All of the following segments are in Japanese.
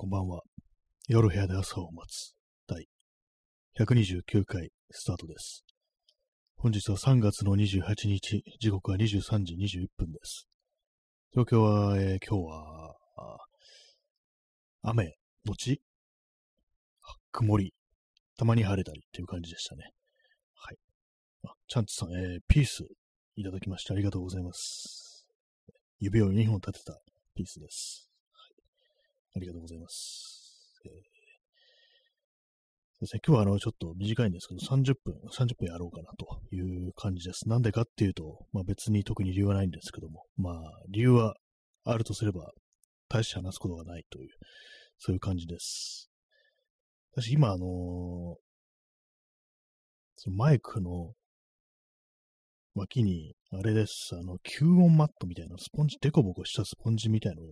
こんばんは。夜部屋で朝を待つ第129回スタートです。本日は3月の28日、時刻は23時21分です。東京は、えー、今日は、雨、のち、曇り、たまに晴れたりっていう感じでしたね。はい。あ、チャンツさん、えー、ピースいただきましてありがとうございます。指を2本立てたピースです。ありがとうございます。えー、そうですね、今日はあの、ちょっと短いんですけど、30分、30分やろうかなという感じです。なんでかっていうと、まあ別に特に理由はないんですけども、まあ理由はあるとすれば、大して話すことがないという、そういう感じです。私今あのー、そのマイクの脇に、あれです、あの、吸音マットみたいな、スポンジ、デコボコしたスポンジみたいのを、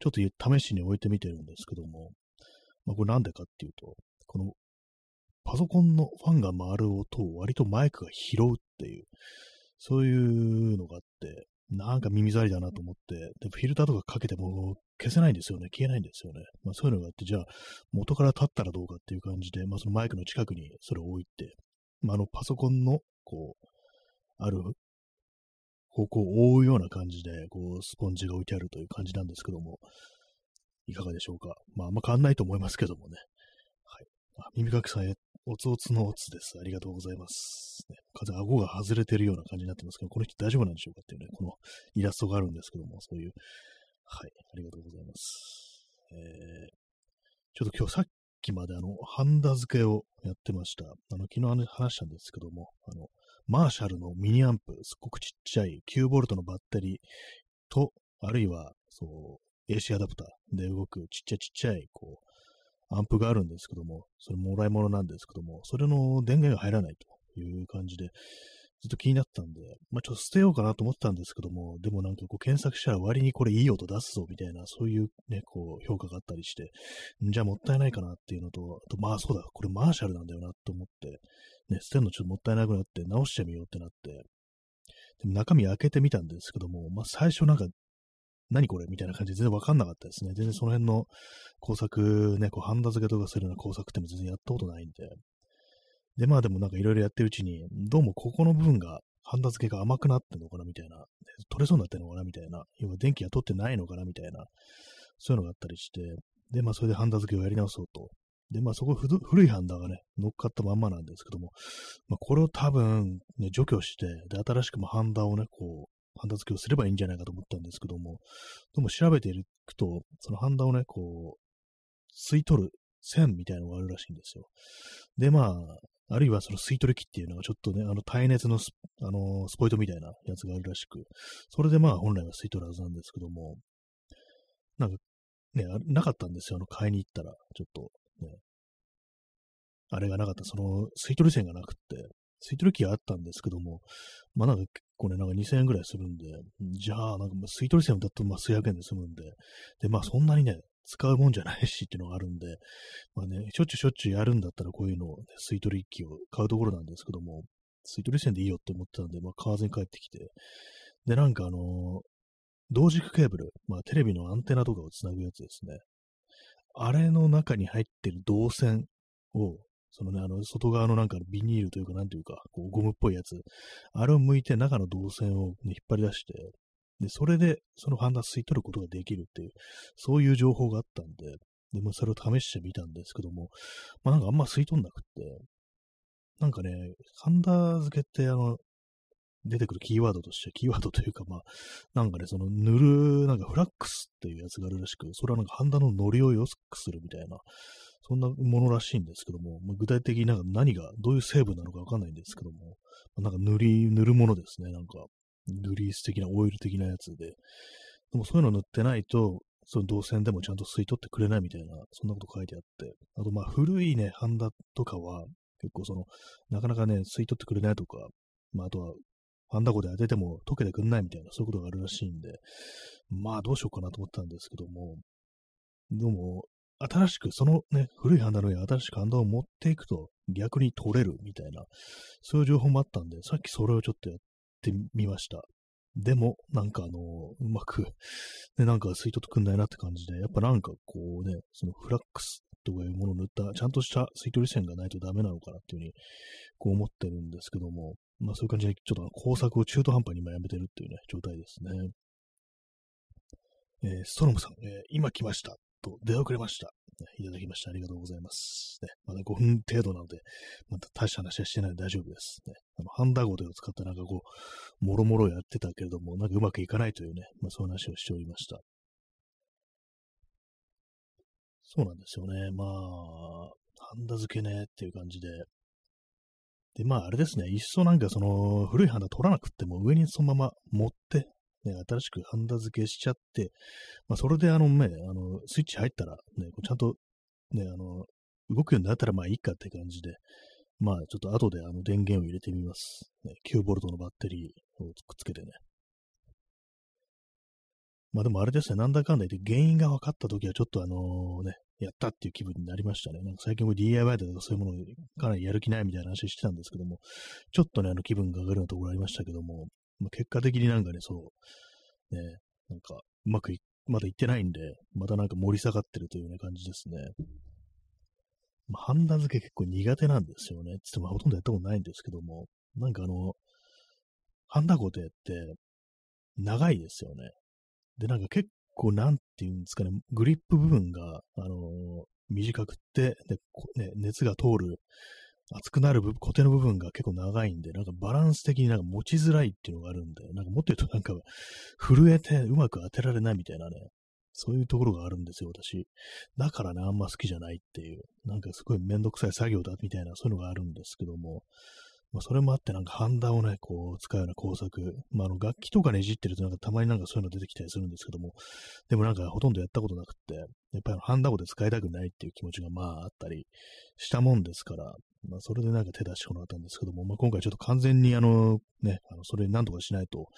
ちょっと試しに置いてみてるんですけども、まあ、これなんでかっていうと、この、パソコンのファンが回る音を割とマイクが拾うっていう、そういうのがあって、なんか耳障りだなと思って、でフィルターとかかけても消せないんですよね。消えないんですよね。まあそういうのがあって、じゃあ元から立ったらどうかっていう感じで、まあそのマイクの近くにそれを置いて、まああのパソコンのこう、ある方向を覆うような感じで、こう、スポンジが置いてあるという感じなんですけども、いかがでしょうか。まあ、あんま変わんないと思いますけどもね。はい。あ耳かきさんへ、おつおつのおつです。ありがとうございます。ね、風、顎が外れてるような感じになってますけど、この人大丈夫なんでしょうかっていうね、このイラストがあるんですけども、そういう、はい、ありがとうございます。えー、ちょっと今日さっきまであの、ハンダ付けをやってました。あの、昨日話したんですけども、あの、マーシャルのミニアンプ、すっごくちっちゃい 9V のバッテリーと、あるいは、そう、AC アダプターで動くちっちゃいちっちゃい、こう、アンプがあるんですけども、それもらい物なんですけども、それの電源が入らないという感じで、ずっと気になったんで、まあ、ちょっと捨てようかなと思ったんですけども、でもなんかこう検索したら割にこれいい音出すぞみたいな、そういうね、こう評価があったりして、じゃあもったいないかなっていうのと、あとまあそうだ、これマーシャルなんだよなと思って、ね、捨てるのちょっともったいなくなって直してみようってなって、でも中身開けてみたんですけども、まあ最初なんか、何これみたいな感じで全然わかんなかったですね。全然その辺の工作、ね、こうハンダ付けとかするような工作っても全然やったことないんで、で、まあでもなんかいろいろやってるうちに、どうもここの部分が、ハンダ付けが甘くなってんのかなみたいな、取れそうになってんのかなみたいな、要は電気が取ってないのかなみたいな、そういうのがあったりして、で、まあそれでハンダ付けをやり直そうと。で、まあそこ古いハンダがね、乗っかったまんまなんですけども、まあこれを多分、ね、除去して、で、新しくもハンダをね、こう、ハンダ付けをすればいいんじゃないかと思ったんですけども、でも調べていくと、そのハンダをね、こう、吸い取る線みたいなのがあるらしいんですよ。で、まあ、あるいはその吸い取り機っていうのがちょっとね、あの耐熱のス,、あのスポイトみたいなやつがあるらしく、それでまあ本来は吸い取るはずなんですけども、なんかね、なかったんですよ、あの買いに行ったら、ちょっとね、あれがなかった、その吸い取り線がなくって、吸い取り機があったんですけども、まあなんか結構ね、なんか2000円ぐらいするんで、じゃあなんか吸い取り線だとまあ数百円で済むんで、で、まあそんなにね、使うもんじゃないしっていうのがあるんで、まあね、しょっちゅうしょっちゅうやるんだったらこういうのを、ね、吸い取り機を買うところなんですけども、吸い取り線でいいよって思ってたんで、まあ買わずに帰ってきて、で、なんかあのー、同軸ケーブル、まあテレビのアンテナとかをつなぐやつですね。あれの中に入ってる導線を、そのね、あの、外側のなんかビニールというか、なんていうか、こうゴムっぽいやつ、あれを向いて中の導線を、ね、引っ張り出して、で、それで、そのハンダ吸い取ることができるっていう、そういう情報があったんで、で、まあ、それを試してみたんですけども、まあ、なんかあんま吸い取んなくって、なんかね、ハンダ付けって、あの、出てくるキーワードとして、キーワードというか、まあ、なんかね、その塗る、なんかフラックスっていうやつがあるらしく、それはなんかハンダのノリを良くするみたいな、そんなものらしいんですけども、まあ、具体的になんか何が、どういう成分なのかわかんないんですけども、まあ、なんか塗り、塗るものですね、なんか、グリース的なオイル的なやつで、でもそういうの塗ってないと、その導線でもちゃんと吸い取ってくれないみたいな、そんなこと書いてあって、あとまあ古いね、ハンダとかは、結構その、なかなかね、吸い取ってくれないとか、まああとは、ハンダゴで当てても溶けてくんないみたいな、そういうことがあるらしいんで、まあどうしようかなと思ったんですけども、でも、新しく、そのね、古いハンダの上に新しくハンダを持っていくと逆に取れるみたいな、そういう情報もあったんで、さっきそれをちょっとやってみました。でも、なんかあの、うまく、ね、なんか吸い取ってくんないなって感じで、やっぱなんかこうね、そのフラックスとかいうものを塗った、ちゃんとした吸い取り線がないとダメなのかなっていうふうに、こう思ってるんですけども、まあそういう感じで、ちょっと工作を中途半端に今やめてるっていうね、状態ですね。えー、ストロムさん、えー、今来ました。と出遅れました。いただきました。ありがとうございます。ね、まだ5分程度なので、また大した話はしてないので大丈夫です。ね、あのハンダゴテを使ったなんかこう、もろもろやってたけれども、なんかうまくいかないというね、まあ、そういう話をしておりました。そうなんですよね。まあ、ハンダ付けねっていう感じで。で、まああれですね、いっそなんかその古いハンダ取らなくっても上にそのまま持って、ね、新しくハンダ付けしちゃって、まあそれであのね、あの、スイッチ入ったらね、ちゃんとね、あの、動くようになったらまあいいかって感じで、まあちょっと後であの電源を入れてみます。ね、9V のバッテリーをくっつけてね。まあでもあれですね、なんだかんだ言って原因が分かったときはちょっとあのね、やったっていう気分になりましたね。なんか最近も DIY でそういうものかなりやる気ないみたいな話してたんですけども、ちょっとね、あの気分が上がるようなところありましたけども、まあ、結果的になんかね、そう、ね、なんかうまくい、まだいってないんで、またなんか盛り下がってるというような感じですね。まあ、ハンダ付け結構苦手なんですよね。つってもほとんどやったことないんですけども、なんかあの、ハンダゴテって長いですよね。で、なんか結構なんていうんですかね、グリップ部分が、あの、短くって、で、ね、熱が通る、熱くなる固定の部分が結構長いんで、なんかバランス的になんか持ちづらいっていうのがあるんで、なんかもっと言うと なんか震えてうまく当てられないみたいなね、そういうところがあるんですよ、私。だからね、あんま好きじゃないっていう、なんかすごいめんどくさい作業だみたいな、そういうのがあるんですけども、まあ、それもあってなんかハンダをね、こう使うような工作。まあ、あの楽器とかね、いじってるとなんかたまになんかそういうの出てきたりするんですけども、でもなんかほとんどやったことなくって、やっぱりハンダゴで使いたくないっていう気持ちがまああったりしたもんですから、まあ、それでなんか手出してもらったんですけども、まあ、今回ちょっと完全にあの、ね、あのそれに何とかしないと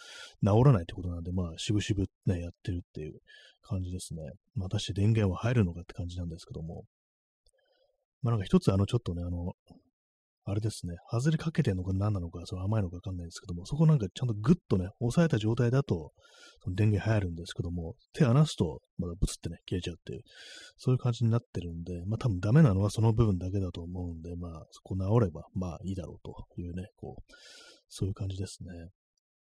治らないってことなんで、まあ、しぶしぶね、やってるっていう感じですね。まあ、果たして電源は入るのかって感じなんですけども、まあ、なんか一つあの、ちょっとね、あの、あれですね、外れかけてんのか何なのか、その甘いのかわかんないんですけども、そこなんかちゃんとグッとね、押さえた状態だと、その電源入るんですけども、手離すと、まだブツってね、切れちゃうっていう、そういう感じになってるんで、まあ多分ダメなのはその部分だけだと思うんで、まあそこ治れば、まあいいだろうというね、こう、そういう感じですね。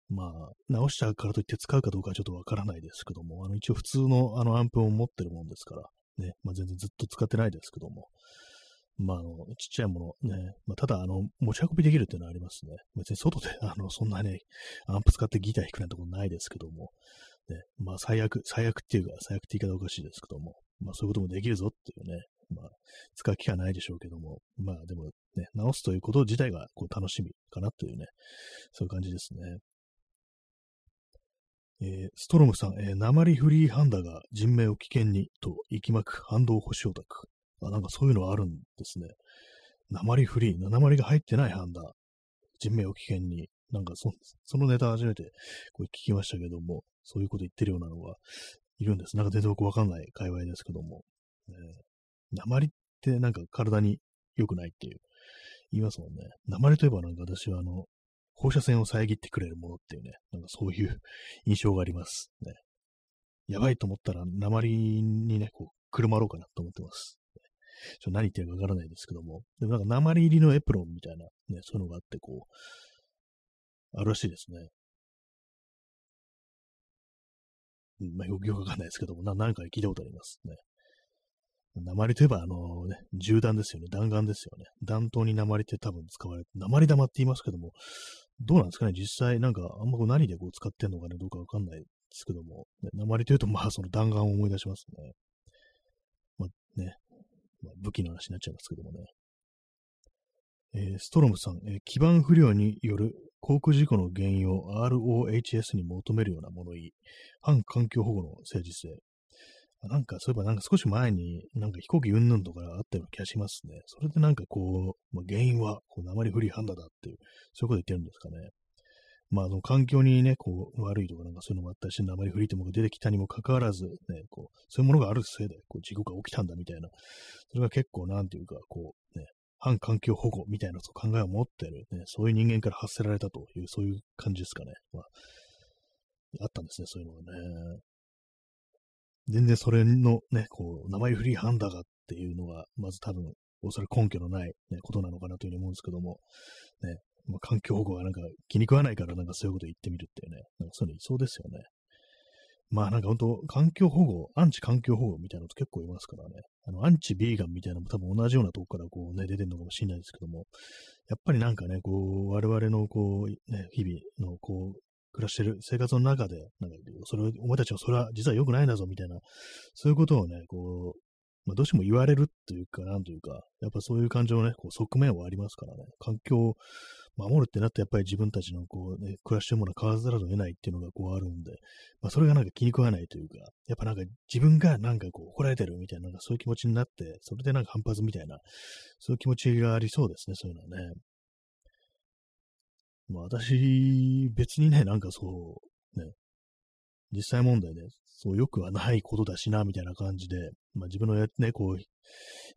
まあ、直しちゃうからといって使うかどうかはちょっとわからないですけども、あの一応普通のあのアンプを持ってるもんですから、ね、まあ全然ずっと使ってないですけども、まあ、あの、ちっちゃいものね、まあ、ただ、あの、持ち運びできるっていうのはありますね。別に外で、あの、そんなね、アンプ使ってギター弾くなんてことないですけども、ね、まあ、最悪、最悪っていうか、最悪って言い方おかしいですけども、まあ、そういうこともできるぞっていうね、まあ、使う機会ないでしょうけども、まあ、でもね、直すということ自体が、こう、楽しみかなというね、そういう感じですね。えー、ストロムさん、えー、鉛フリーハンダが人命を危険にと息巻く反動保守オタク。あ、なんかそういうのはあるんですね。鉛フリー、鉛が入ってないハンダ。人命を危険に。なんかそ、そのネタ初めてこれ聞きましたけども、そういうこと言ってるようなのがいるんです。なんか全然僕わかんない界隈ですけども。えー、鉛ってなんか体に良くないっていう、言いますもんね。鉛といえばなんか私はあの、放射線を遮ってくれるものっていうね、なんかそういう 印象があります。ね。やばいと思ったら鉛にね、こう、くるまろうかなと思ってます。ちょ何言ってるかわからないですけども、でもなんか鉛入りのエプロンみたいな、ね、そういうのがあって、こう、あるらしいですね。うん、まあ、よくよくわかんないですけども、な、何回聞いたことありますね。鉛といえば、あのね、銃弾ですよね。弾丸ですよね。弾頭に鉛って多分使われて、鉛玉って言いますけども、どうなんですかね？実際、なんか、あんまこう何でこう使ってんのかね、どうかわかんないですけども、ね、鉛というと、まあ、その弾丸を思い出しますね。まあね、まあ、武器の話になっちゃいますけどもね。えー、ストロムさん、えー、基盤不良による航空事故の原因を ROHS に求めるような物言い、反環境保護の政治性。なんか、そういえばなんか少し前に、なんか飛行機云々とかあったような気がしますね。それでなんかこう、まあ、原因は、こう、鉛フリーハンダだっていう、そういうこと言ってるんですかね。まあ、その環境にね、こう、悪いとかなんかそういうのもあったして、鉛フリーってものが出てきたにもかかわらず、ね、こう、そういうものがあるせいで、こう、事故が起きたんだみたいな、それが結構、なんていうか、こう、ね、反環境保護みたいな考えを持ってる、ね、そういう人間から発せられたという、そういう感じですかね。まあ、あったんですね、そういうのがね。全然それのね、こう、名前フリーハンダがっていうのが、まず多分、おそらく根拠のない、ね、ことなのかなというふうに思うんですけども、ね、まあ、環境保護はなんか気に食わないからなんかそういうこと言ってみるっていうね、なんかそういうのいそうですよね。まあなんか本当、環境保護、アンチ環境保護みたいなのって結構いますからね。あの、アンチビーガンみたいなのも多分同じようなとこからこうね、出てるのかもしれないですけども、やっぱりなんかね、こう、我々のこう、ね、日々のこう、暮らしてる生活の中で、なんか、それを、お前たちはそれは実は良くないんだぞ、みたいな、そういうことをね、こう、まあ、どうしても言われるというか、なんというか、やっぱそういう感情のね、こう側面はありますからね、環境守るってなって、やっぱり自分たちのこう、ね、暮らしてるものは変わらざるを得ないっていうのがこうあるんで、まあ、それがなんか気に食わないというか、やっぱなんか自分がなんかこう怒られてるみたいな、なんかそういう気持ちになって、それでなんか反発みたいな、そういう気持ちがありそうですね、そういうのはね。まあ私、別にね、なんかそう、ね、実際問題ね、そう良くはないことだしな、みたいな感じで、まあ自分のね、こう、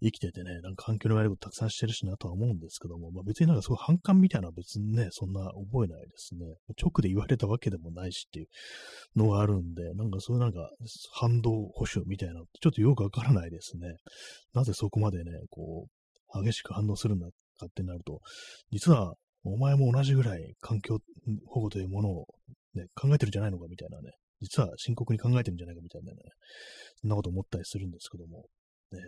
生きててね、なんか環境の悪いことたくさんしてるしなとは思うんですけども、まあ別になんかすごい反感みたいなのは別にね、そんな覚えないですね。直で言われたわけでもないしっていうのがあるんで、なんかそういうなんか反動保守みたいなのってちょっとよくわからないですね。なぜそこまでね、こう、激しく反応するんだかってなると、実はお前も同じぐらい環境保護というものを、ね、考えてるんじゃないのかみたいなね、実は深刻に考えてるんじゃないかみたいなね、そんなこと思ったりするんですけども、ね。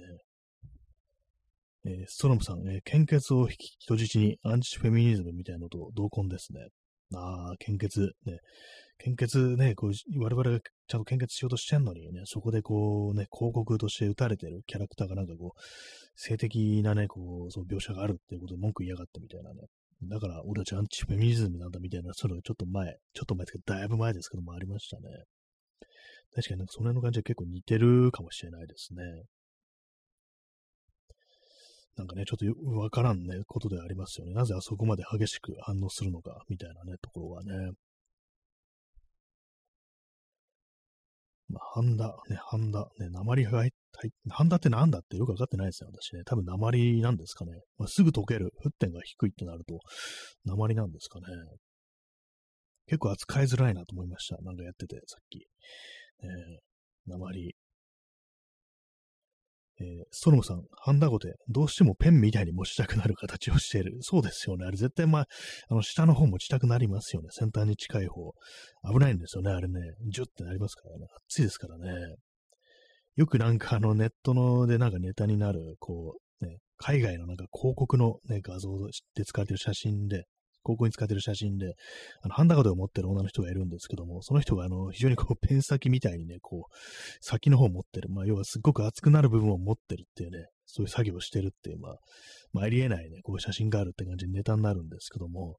えー、ストロムさん、えー、献血を人質にアンチフェミニズムみたいなのと同梱ですね。ああ、献血、ね。献血ね、こう、我々がちゃんと献血しようとしてんのにね、そこでこうね、広告として打たれてるキャラクターがなんかこう、性的なね、こう、そう描写があるっていうことを文句言いやがってみたいなね、だから、俺たちアンチフェミニズムなんだみたいな、それがちょっと前、ちょっと前ですけど、だいぶ前ですけどもありましたね。確かになんかその辺の感じは結構似てるかもしれないですね。なんかね、ちょっとわからんね、ことでありますよね。なぜあそこまで激しく反応するのか、みたいなね、ところはね。まあ、ハンダ、ね、ハンダ、ね、鉛が入っハンダってなんだってよくわかってないですね、私ね。多分鉛なんですかね。まあ、すぐ溶ける、沸点が低いってなると、鉛なんですかね。結構扱いづらいなと思いました。なんかやってて、さっき。えー、鉛。えー、ストロムさん、ハンダゴテ、どうしてもペンみたいに持ちたくなる形をしている。そうですよね。あれ絶対まあ、あの、下の方持ちたくなりますよね。先端に近い方。危ないんですよね。あれね。ジュってなりますからね。熱いですからね。よくなんかあのネットのでなんかネタになる、こう、ね、海外のなんか広告のね、画像で使われてる写真で、高校に使ってる写真で、あの、ハンダゴテを持ってる女の人がいるんですけども、その人があの、非常にこう、ペン先みたいにね、こう、先の方を持ってる。まあ、要はすっごく熱くなる部分を持ってるっていうね、そういう作業をしてるっていう、まあ、まあ、ありえないね、こういう写真があるって感じでネタになるんですけども、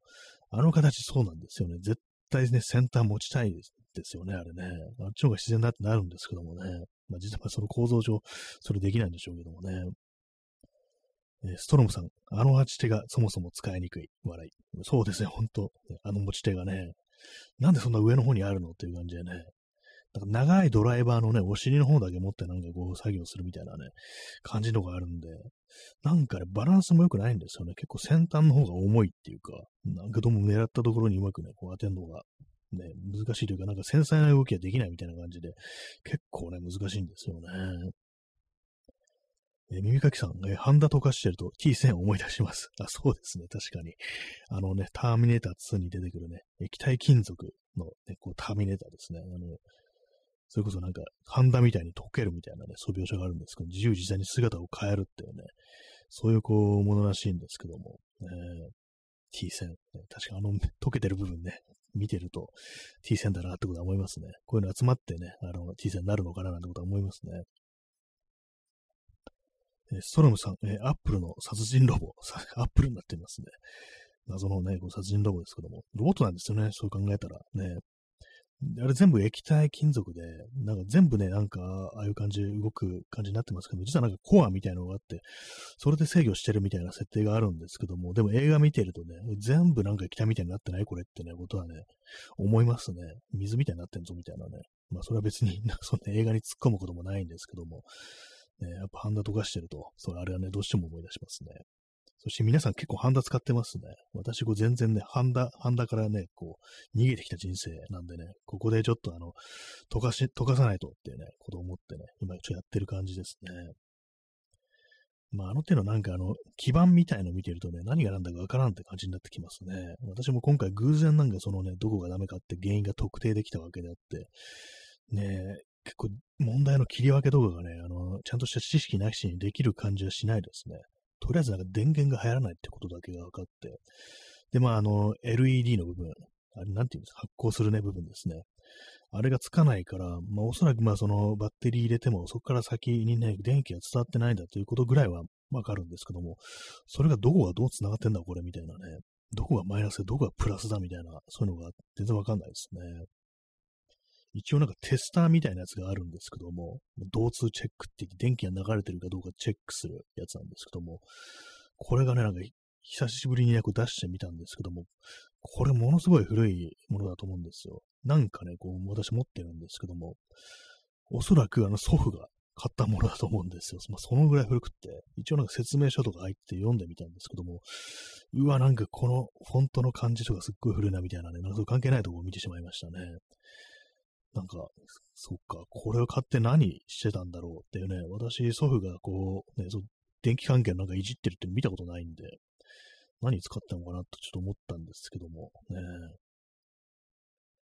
あの形そうなんですよね。絶対ね、先端持ちたいですよね、あれね。あっちの方が自然だってなるんですけどもね。まあ、実はその構造上、それできないんでしょうけどもね。ストロムさん、あの持ち手がそもそも使いにくい。笑い。そうですね、ほんと。あの持ち手がね、なんでそんな上の方にあるのっていう感じでね。なんか長いドライバーのね、お尻の方だけ持ってなんかこう作業するみたいなね、感じのがあるんで、なんかね、バランスも良くないんですよね。結構先端の方が重いっていうか、なんかどうも狙ったところにうまくね、こう当てるのが、ね、難しいというか、なんか繊細な動きができないみたいな感じで、結構ね、難しいんですよね。え、耳かきさん、えー、ハンダ溶かしてると T1000 思い出します。あ、そうですね。確かに。あのね、ターミネーター2に出てくるね、液体金属の、ね、こうターミネーターですね。あの、それこそなんか、ハンダみたいに溶けるみたいなね、そういう描写があるんですけど、自由自在に姿を変えるっていうね、そういうこう、ものらしいんですけども、えー、T1000、ね、確かあの溶けてる部分ね、見てると T 線だなってことは思いますね。こういうの集まってね、あの T 線になるのかななんてことは思いますね。ストロムさん、えー、アップルの殺人ロボ、アップルになっていますね。謎のね、こう殺人ロボですけども、ロボットなんですよね、そう考えたらね。あれ全部液体金属で、なんか全部ね、なんか、ああいう感じ、動く感じになってますけど、実はなんかコアみたいなのがあって、それで制御してるみたいな設定があるんですけども、でも映画見てるとね、全部なんか液体みたいになってない？これってね、ことはね、思いますね。水みたいになってんぞみたいなね。まあそれは別に、そんな映画に突っ込むこともないんですけども、ね、やっぱハンダ溶かしてると、それあれはね、どうしても思い出しますね。そして皆さん結構ハンダ使ってますね。私、こう全然ね、ハンダ、ハンダからね、こう、逃げてきた人生なんでね、ここでちょっとあの、溶かし、溶かさないとっていうね、ことを思ってね、今ちょっとやってる感じですね。まあ、あの手のなんかあの、基板みたいの見てるとね、何が何だかわからんって感じになってきますね。私も今回偶然なんかそのね、どこがダメかって原因が特定できたわけであって、ね結構問題の切り分けとかがね、あの、ちゃんとした知識なしにできる感じはしないですね。とりあえずなんか電源が入らないってことだけが分かって、で、まあ、あの、LED の部分、あれ、なんていうんですか、発光するね、部分ですね。あれがつかないから、まあ、おそらく、まあ、その、バッテリー入れても、そこから先にね、電気が伝わってないんだということぐらいはわかるんですけども、それがどこがどう繋がってんだ、これ、みたいなね。どこがマイナスで、どこがプラスだ、みたいな、そういうのが全然わかんないですね。一応なんかテスターみたいなやつがあるんですけども、同通チェックって電気が流れてるかどうかチェックするやつなんですけども、これがね、なんか久しぶりにね、こう出してみたんですけども、これものすごい古いものだと思うんですよ。なんかね、こう私持ってるんですけども、おそらくあの祖父が買ったものだと思うんですよ。まあ、そのぐらい古くって、一応なんか説明書とか入って読んでみたんですけども、うわ、なんかこのフォントの感じとかすっごい古いなみたいなね、なんか関係ないとこを見てしまいましたね。なんか、そっか、これを買って何してたんだろうっていうね、私、祖父がこう、ね、そ電気関係なんかいじってるって見たことないんで、何使ったのかなとちょっと思ったんですけども、ね。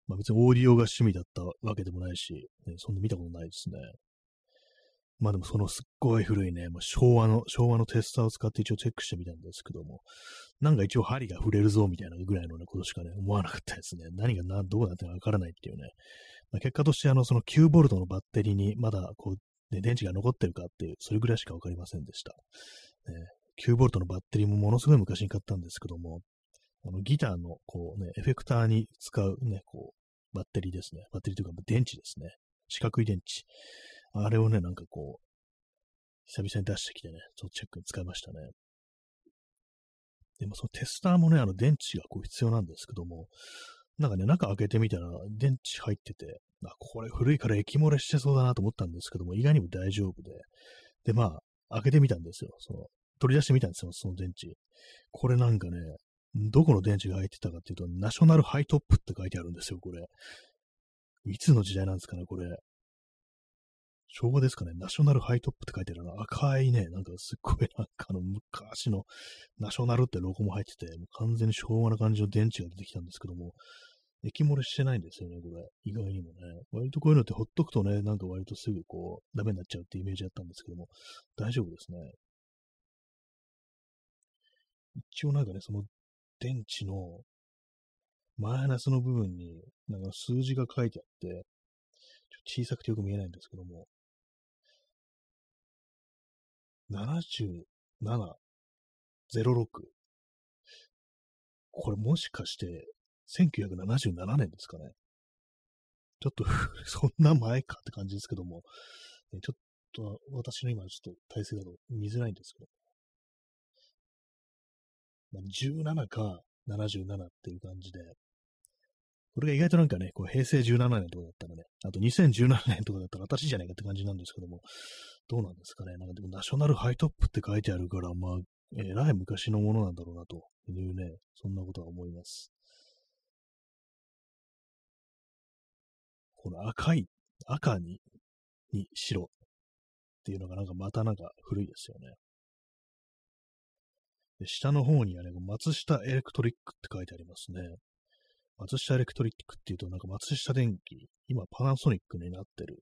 まあ別にオーディオが趣味だったわけでもないし、ね、そんな見たことないですね。まあでもそのすっごい古いね、まあ、昭和の、昭和のテスターを使って一応チェックしてみたんですけども、なんか一応針が触れるぞみたいなぐらいのね、ことしかね、思わなかったですね。何がな、どうなってかわからないっていうね。まあ、結果としてあの、その9ボルトのバッテリーにまだこう、ね、電池が残ってるかっていう、それぐらいしかわかりませんでした。ね、9ボルトのバッテリーもものすごい昔に買ったんですけども、あのギターのこうね、エフェクターに使うね、こう、バッテリーですね。バッテリーというか電池ですね。四角い電池。あれをね、なんかこう、久々に出してきてね、ちょっとチェックに使いましたね。でもそのテスターもね、あの電池がこう必要なんですけども、なんかね、中開けてみたら電池入ってて、あ、これ古いから液漏れしてそうだなと思ったんですけども、意外にも大丈夫で。で、まあ、開けてみたんですよ。その、取り出してみたんですよ、その電池。これなんかね、どこの電池が入ってたかっていうと、ナショナルハイトップって書いてあるんですよ、これ。いつの時代なんですかね、これ。昭和ですかね、ナショナルハイトップって書いてあるの赤いね、なんかすっごいなんかあの昔のナショナルってロゴも入ってて、もう完全に昭和な感じの電池が出てきたんですけども、液漏れしてないんですよね、これ。意外にもね。割とこういうのってほっとくとね、なんか割とすぐこう、ダメになっちゃうってイメージだったんですけども、大丈夫ですね。一応なんかね、その電池のマイナスの部分になんか数字が書いてあって、ちょっと小さくてよく見えないんですけども、7706。これもしかして1977年ですかね。ちょっとそんな前かって感じですけども、ちょっと私の今ちょっと体勢だと見づらいんですけど、ま、17か77っていう感じで、これが意外となんかね、こう平成17年とかだったらね、あと2017年とかだったら新しいじゃないかって感じなんですけども、どうなんですかね。なんかでもナショナルハイトップって書いてあるから、まあ、えらい昔のものなんだろうなというね、そんなことは思います。この赤い、赤に、に白っていうのがなんかまたなんか古いですよね。で下の方にはね、松下エレクトリックって書いてありますね。松下エレクトリックっていうとなんか松下電機、今パナソニックになってる、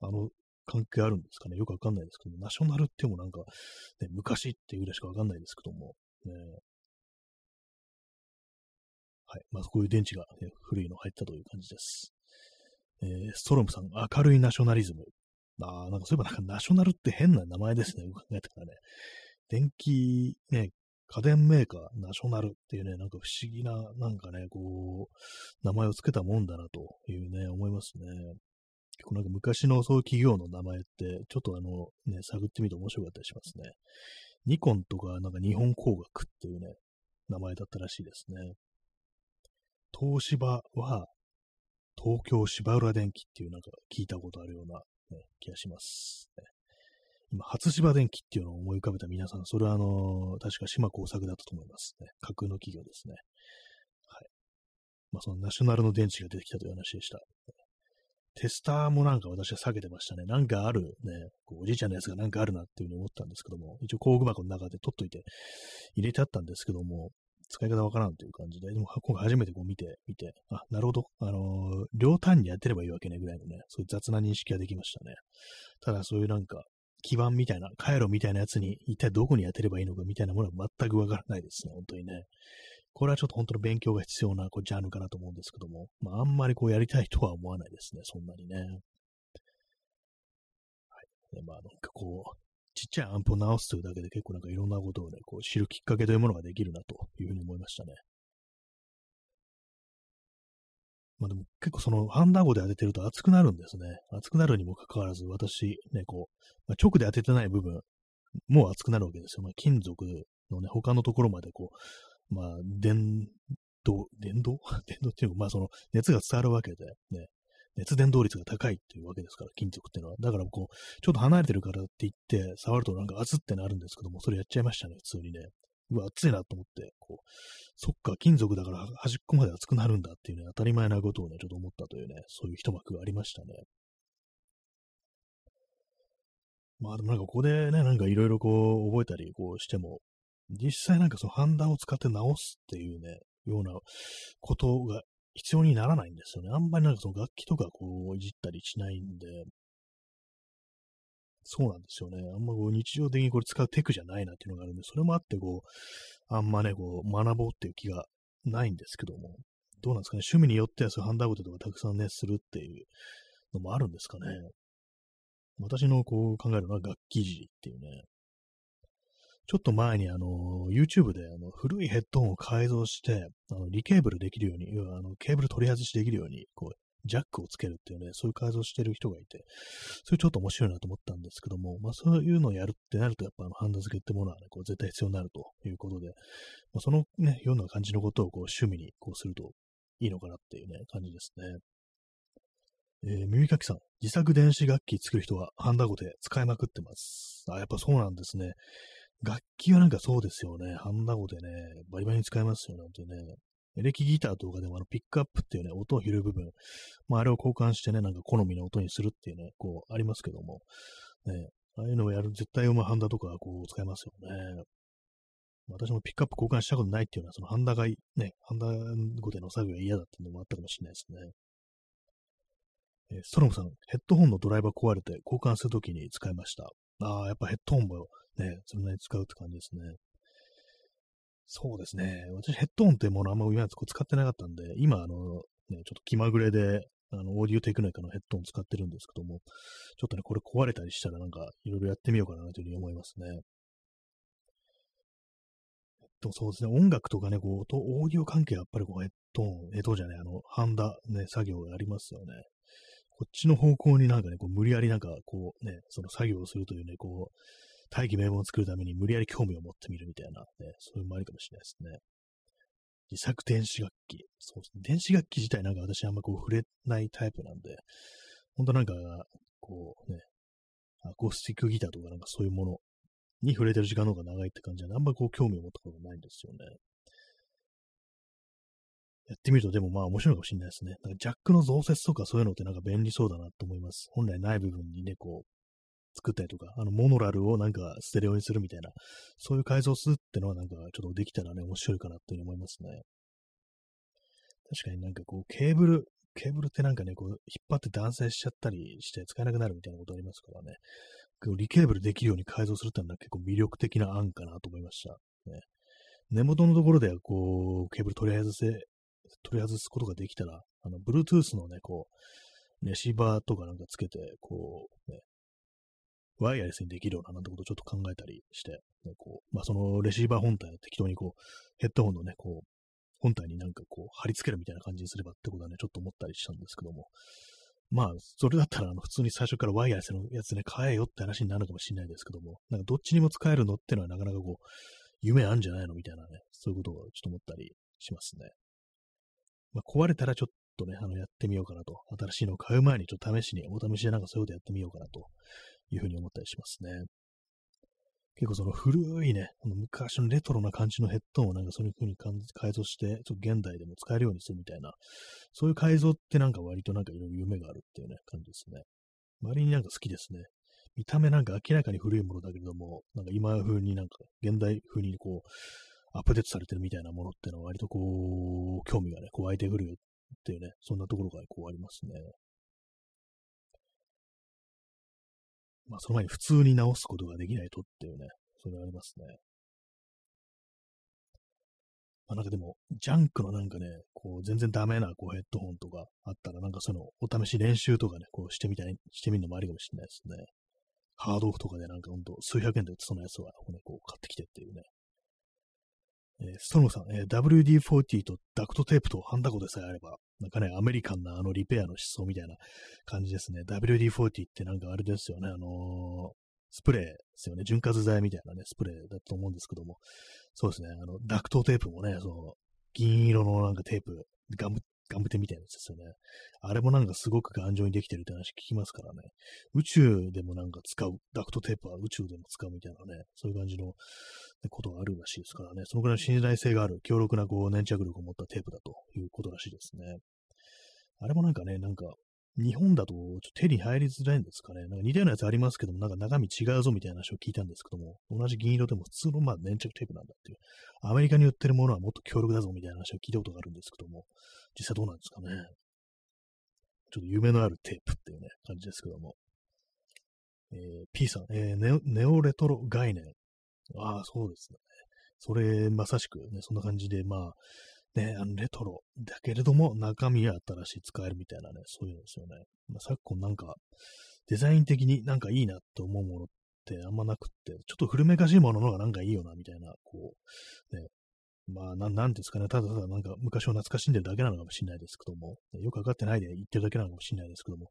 あの関係あるんですかね？よくわかんないですけども、ナショナルってもなんか、ね、昔っていうぐらいしかわかんないですけども、ね、はい。まあ、こういう電池が、ね、古いの入ったという感じです。えー、ストロムさん、明るいナショナリズム。ああ、なんかそういえばなんかナショナルって変な名前ですね。考えたらね。電気、ね、家電メーカー、ナショナルっていうね、なんか不思議な、なんかね、こう、名前を付けたもんだなというね、思いますね。結構なんか昔のそういう企業の名前って、ちょっとあの、ね、探ってみて面白かったりしますね。ニコンとか、なんか日本工学っていうね、名前だったらしいですね。東芝は、東京芝浦電機っていうなんか聞いたことあるような、ね、気がします、ね。今、初芝電機っていうのを思い浮かべた皆さん、それはあの、確か島工作だったと思いますね。架空の企業ですね。はい。まあ、そのナショナルの電池が出てきたという話でした。テスターもなんか私は下げてましたね。なんかあるね、こうおじいちゃんのやつがなんかあるなっていうふうに思ったんですけども、一応工具箱の中で取っといて入れてあったんですけども、使い方わからんという感じで、でも今回初めてこう見て、見て、あ、なるほど、あのー、両端にやってればいいわけねぐらいのね、そういう雑な認識ができましたね。ただそういうなんか、基盤みたいな、回路みたいなやつに一体どこに当てればいいのかみたいなものは全くわからないですね、本当にね。これはちょっと本当の勉強が必要なこうジャンルかなと思うんですけども、まあ、あんまりこうやりたいとは思わないですね、そんなにね。はい。でまあ、なんかこう、ちっちゃいアンプを直すというだけで結構なんかいろんなことをね、こう知るきっかけというものができるなというふうに思いましたね。まあでも結構そのハンダゴで当ててると熱くなるんですね。熱くなるにもかかわらず私ね、こう、まあ、直で当ててない部分も熱くなるわけですよ。まあ、金属のね、他のところまでこう、まあ、電動、電動？電動っていうか、まあその熱が伝わるわけで、ね、熱伝導率が高いっていうわけですから、金属っていうのは。だからこう、ちょっと離れてるからって言って、触るとなんか熱ってなるんですけども、それやっちゃいましたね、普通にね。うわ、熱いなと思って、こう、そっか、金属だから端っこまで熱くなるんだっていうね、当たり前なことをね、ちょっと思ったというね、そういう一幕がありましたね。まあでもなんかここでね、なんかいろいろこう覚えたりこうしても、実際なんかそのハンダを使って直すっていうね、ようなことが必要にならないんですよね。あんまりなんかその楽器とかこういじったりしないんで、そうなんですよね。あんまこう日常的にこれ使うテクじゃないなっていうのがあるんで、それもあってこう、あんまね、こう学ぼうっていう気がないんですけども、どうなんですかね。趣味によってはそういうハンダアウトとかたくさんね、するっていうのもあるんですかね。私のこう考えるのは楽器いじりっていうね。ちょっと前にあの、YouTube であの古いヘッドホンを改造して、あのリケーブルできるように、要はあのケーブル取り外しできるように、こう、ジャックをつけるっていうね、そういう改造してる人がいて、それちょっと面白いなと思ったんですけども、まあそういうのをやるってなると、やっぱあのハンダ付けってものはね、こう絶対必要になるということで、まあ、そのね、ような感じのことをこう趣味にこうするといいのかなっていうね、感じですね。えー、耳かきさん、自作電子楽器作る人はハンダゴで使いまくってます。あ、やっぱそうなんですね。楽器はなんかそうですよね。ハンダゴでね、バリバリに使えますよね、本当にね。エレキギターとかでもあのピックアップっていうね、音を拾う部分、まああれを交換してね、なんか好みの音にするっていうね、こうありますけども、ね、ああいうのをやる、絶対馬ハンダとかこう使えますよね。私もピックアップ交換したことないっていうのは、そのハンダが、ね、ハンダ語での作業が嫌だっていうのもあったかもしれないですね。えストロムさん、ヘッドホンのドライバー壊れて交換するときに使いました。ああ、やっぱヘッドホンもね、そんなに使うって感じですね。そうですね。私ヘッドホンってものあんま今使ってなかったんで、今あの、ね、ちょっと気まぐれで、あの、オーディオテクニカのヘッドホン使ってるんですけども、ちょっとね、これ壊れたりしたらなんか、いろいろやってみようかなというふうに思いますね。でもそうですね、音楽とかね、こう、オーディオ関係やっぱりこうヘッドホン、ヘッドホンじゃね、あの、ハンダ、ね、作業がありますよね。こっちの方向になんかね、こう無理やりなんかこうね、その作業をするというね、こう、大義名分を作るために無理やり興味を持ってみるみたいな、ね、そういうのもありかもしれないですね。自作電子楽器。そうですね。電子楽器自体なんか私あんまこう触れないタイプなんで、ほんとなんか、こうね、アコースティックギターとかなんかそういうものに触れてる時間の方が長いって感じなんで、あんまこう興味を持ったことないんですよね。やってみるとでもまあ面白いかもしれないですね。なんかジャックの増設とかそういうのってなんか便利そうだなと思います。本来ない部分にね、こう、作ったりとか、あの、モノラルをなんかステレオにするみたいな、そういう改造するってのはなんかちょっとできたらね、面白いかなっていうふうに思いますね。確かになんかこう、ケーブル、ケーブルってなんかね、こう、引っ張って断線しちゃったりして使えなくなるみたいなことありますからね。リケーブルできるように改造するってのは結構魅力的な案かなと思いました。ね、根元のところでこう、ケーブル取り外せ取り外すことができたら、あの、Bluetooth のね、こう、レシーバーとかなんかつけて、こう、ね、ワイヤレスにできるようななんてことをちょっと考えたりして、ね、こう、まあ、そのレシーバー本体を適当にこう、ヘッドホンのね、こう、本体になんかこう、貼り付けるみたいな感じにすればってことはね、ちょっと思ったりしたんですけども、まあ、それだったら、あの、普通に最初からワイヤレスのやつね、買えよって話になるかもしれないですけども、なんかどっちにも使えるのってのはなかなかこう、夢あんじゃないのみたいなね、そういうことをちょっと思ったりしますね。まあ、壊れたらちょっとね、あの、やってみようかなと。新しいのを買う前にちょっと試しに、お試しでなんかそういうことやってみようかなというふうに思ったりしますね。結構その古いね、の昔のレトロな感じのヘッドホンをなんかそういう風に改造して、ちょっと現代でも使えるようにするみたいな、そういう改造ってなんか割となんかいろいろ夢があるっていうね、感じですね。周りになんか好きですね。見た目なんか明らかに古いものだけれども、なんか今風になんか現代風にこう、アップデートされてるみたいなものっていうのは割とこう、興味がね、こう湧いてくるよっていうね、そんなところがこうありますね。まあ、その前に普通に直すことができないとっていうね、それありますね。まあ、なんかでも、ジャンクのなんかね、こう、全然ダメなこうヘッドホンとかあったら、なんかその、お試し練習とかね、こうしてみたい、してみるのもありかもしれないですね。ハードオフとかでなんかほんと数百円で売ってそうなやつは、ね、こう買ってきてっていうね。え、ストロムさん、え、WD-40 とダクトテープとハンダゴテさえあれば、なんかね、アメリカンなあのリペアの思想みたいな感じですね。WD-40 ってなんかあれですよね、あのー、スプレーですよね。潤滑剤みたいなね、スプレーだと思うんですけども、そうですね、あの、ダクトテープもね、その、銀色のなんかテープ、ガムガムテみたいなやつですよね。あれもなんかすごく頑丈にできてるって話聞きますからね。宇宙でもなんか使う、ダクトテープは宇宙でも使うみたいなね、そういう感じのことがあるらしいですからね。そのくらい信頼性がある、強力なこう粘着力を持ったテープだということらしいですね。あれもなんかね、なんか日本だとちょっと手に入りづらいんですかね。なんか似たようなやつありますけども、なんか中身違うぞみたいな話を聞いたんですけども、同じ銀色でも普通のまあ粘着テープなんだっていう。アメリカに売ってるものはもっと強力だぞみたいな話を聞いたことがあるんですけども、実際どうなんですかね。ちょっと夢のあるテープっていうね、感じですけども。えー、P さん、えーネオ、ネオレトロ概念。ああ、そうですね。それ、まさしくね、そんな感じで、まあ、ね、あのレトロだけれども中身は新しい使えるみたいなね、そういうのですよね。まあ、昨今なんかデザイン的になんかいいなって思うものってあんまなくって、ちょっと古めかしいものの方がなんかいいよなみたいな、こう、ね、まあ、なん、なんですかね、ただただなんか昔を懐かしんでるだけなのかもしれないですけども、よくわかってないで言ってるだけなのかもしれないですけども、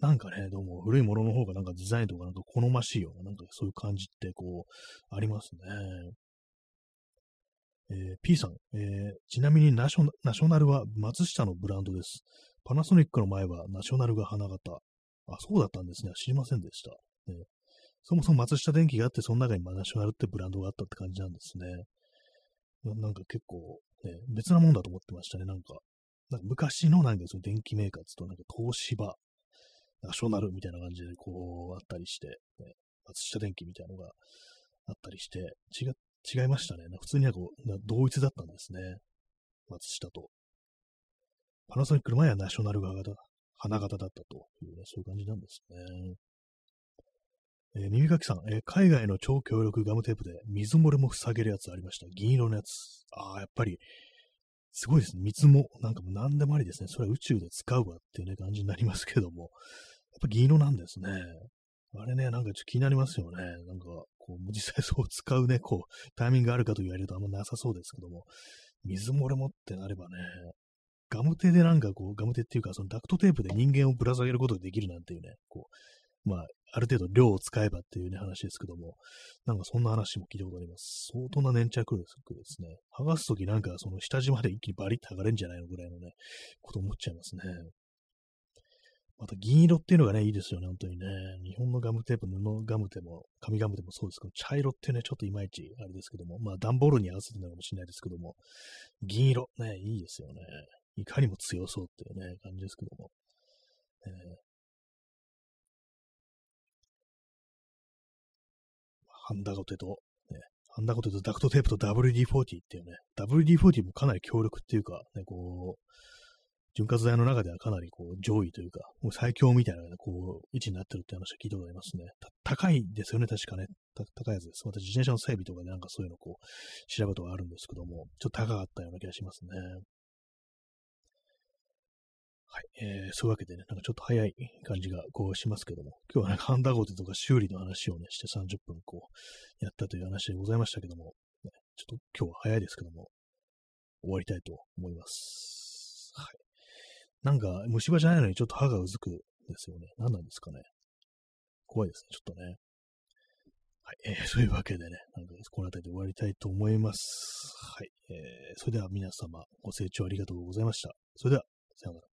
なんかね、どうも古いものの方がなんかデザインとかなんか好ましいような、なんかそういう感じってこう、ありますね。えー、P さん、えー、ちなみにナショナショナルは松下のブランドです。パナソニックの前はナショナルが花形。あ、そうだったんですね。知りませんでした。ね、そもそも松下電機があって、その中にナショナルってブランドがあったって感じなんですね。なんか結構、ね、別なもんだと思ってましたね。なんか、なんか昔のなんかその電気メーカーつとなんか東芝、ナショナルみたいな感じでこうあったりして、ね、松下電機みたいなのがあったりして、違っ違いましたね。普通になんか同一だったんですね。松下と。パナソニックの前はナショナル側型、花形だったというね、そういう感じなんですね。えー、耳かきさん、えー、海外の超強力ガムテープで水漏れも塞げるやつありました。銀色のやつ。ああ、やっぱり、すごいですね。水も、なんかもう何でもありですね。それは宇宙で使うわっていうね、感じになりますけども。やっぱ銀色なんですね。あれね、なんかちょっと気になりますよね。なんか、こう、実際そう使うね、こう、タイミングがあるかと言われるとあんまなさそうですけども、水漏れもってなればね、ガムテでなんかこう、ガムテっていうか、そのダクトテープで人間をぶら下げることができるなんていうね、こう、まあ、ある程度量を使えばっていうね、話ですけども、なんかそんな話も聞いたことあります。相当な粘着力ですね。剥がすときなんかその下地まで一気にバリッと剥がれるんじゃないのぐらいのね、こと思っちゃいますね。また銀色っていうのがね、いいですよね、本当にね。日本のガムテープ、布ガムでも、紙ガムでもそうですけど、茶色ってね、ちょっといまいちあれですけども、まあ段ボールに合わせてるのかもしれないですけども、銀色、ね、いいですよね。いかにも強そうっていうね、感じですけども。えー、ハンダゴテと、ね、ハンダゴテとダクトテープと WD-40 っていうね、WD-40 もかなり強力っていうか、ね、こう、潤滑剤の中ではかなりこう上位というか、もう最強みたいな、ねこう位置になってるって話は聞いたことありますね。高いですよね、確かね。高いやつです。私、自転車の整備とかでなんかそういうのをこう調べたことがあるんですけども、ちょっと高かったような気がしますね。はい。えー、そういうわけでね、なんかちょっと早い感じがこうしますけども、今日はね、ハンダゴテとか修理の話をね、して30分こう、やったという話でございましたけども、ね、ちょっと今日は早いですけども、終わりたいと思います。はい。なんか虫歯じゃないのにちょっと歯がうずくですよね。何なんですかね。怖いですね、ちょっとね。はい、えー、そういうわけでね、なんかこの辺りで終わりたいと思います。はい、えー、それでは皆様、ご清聴ありがとうございました。それでは、さようなら。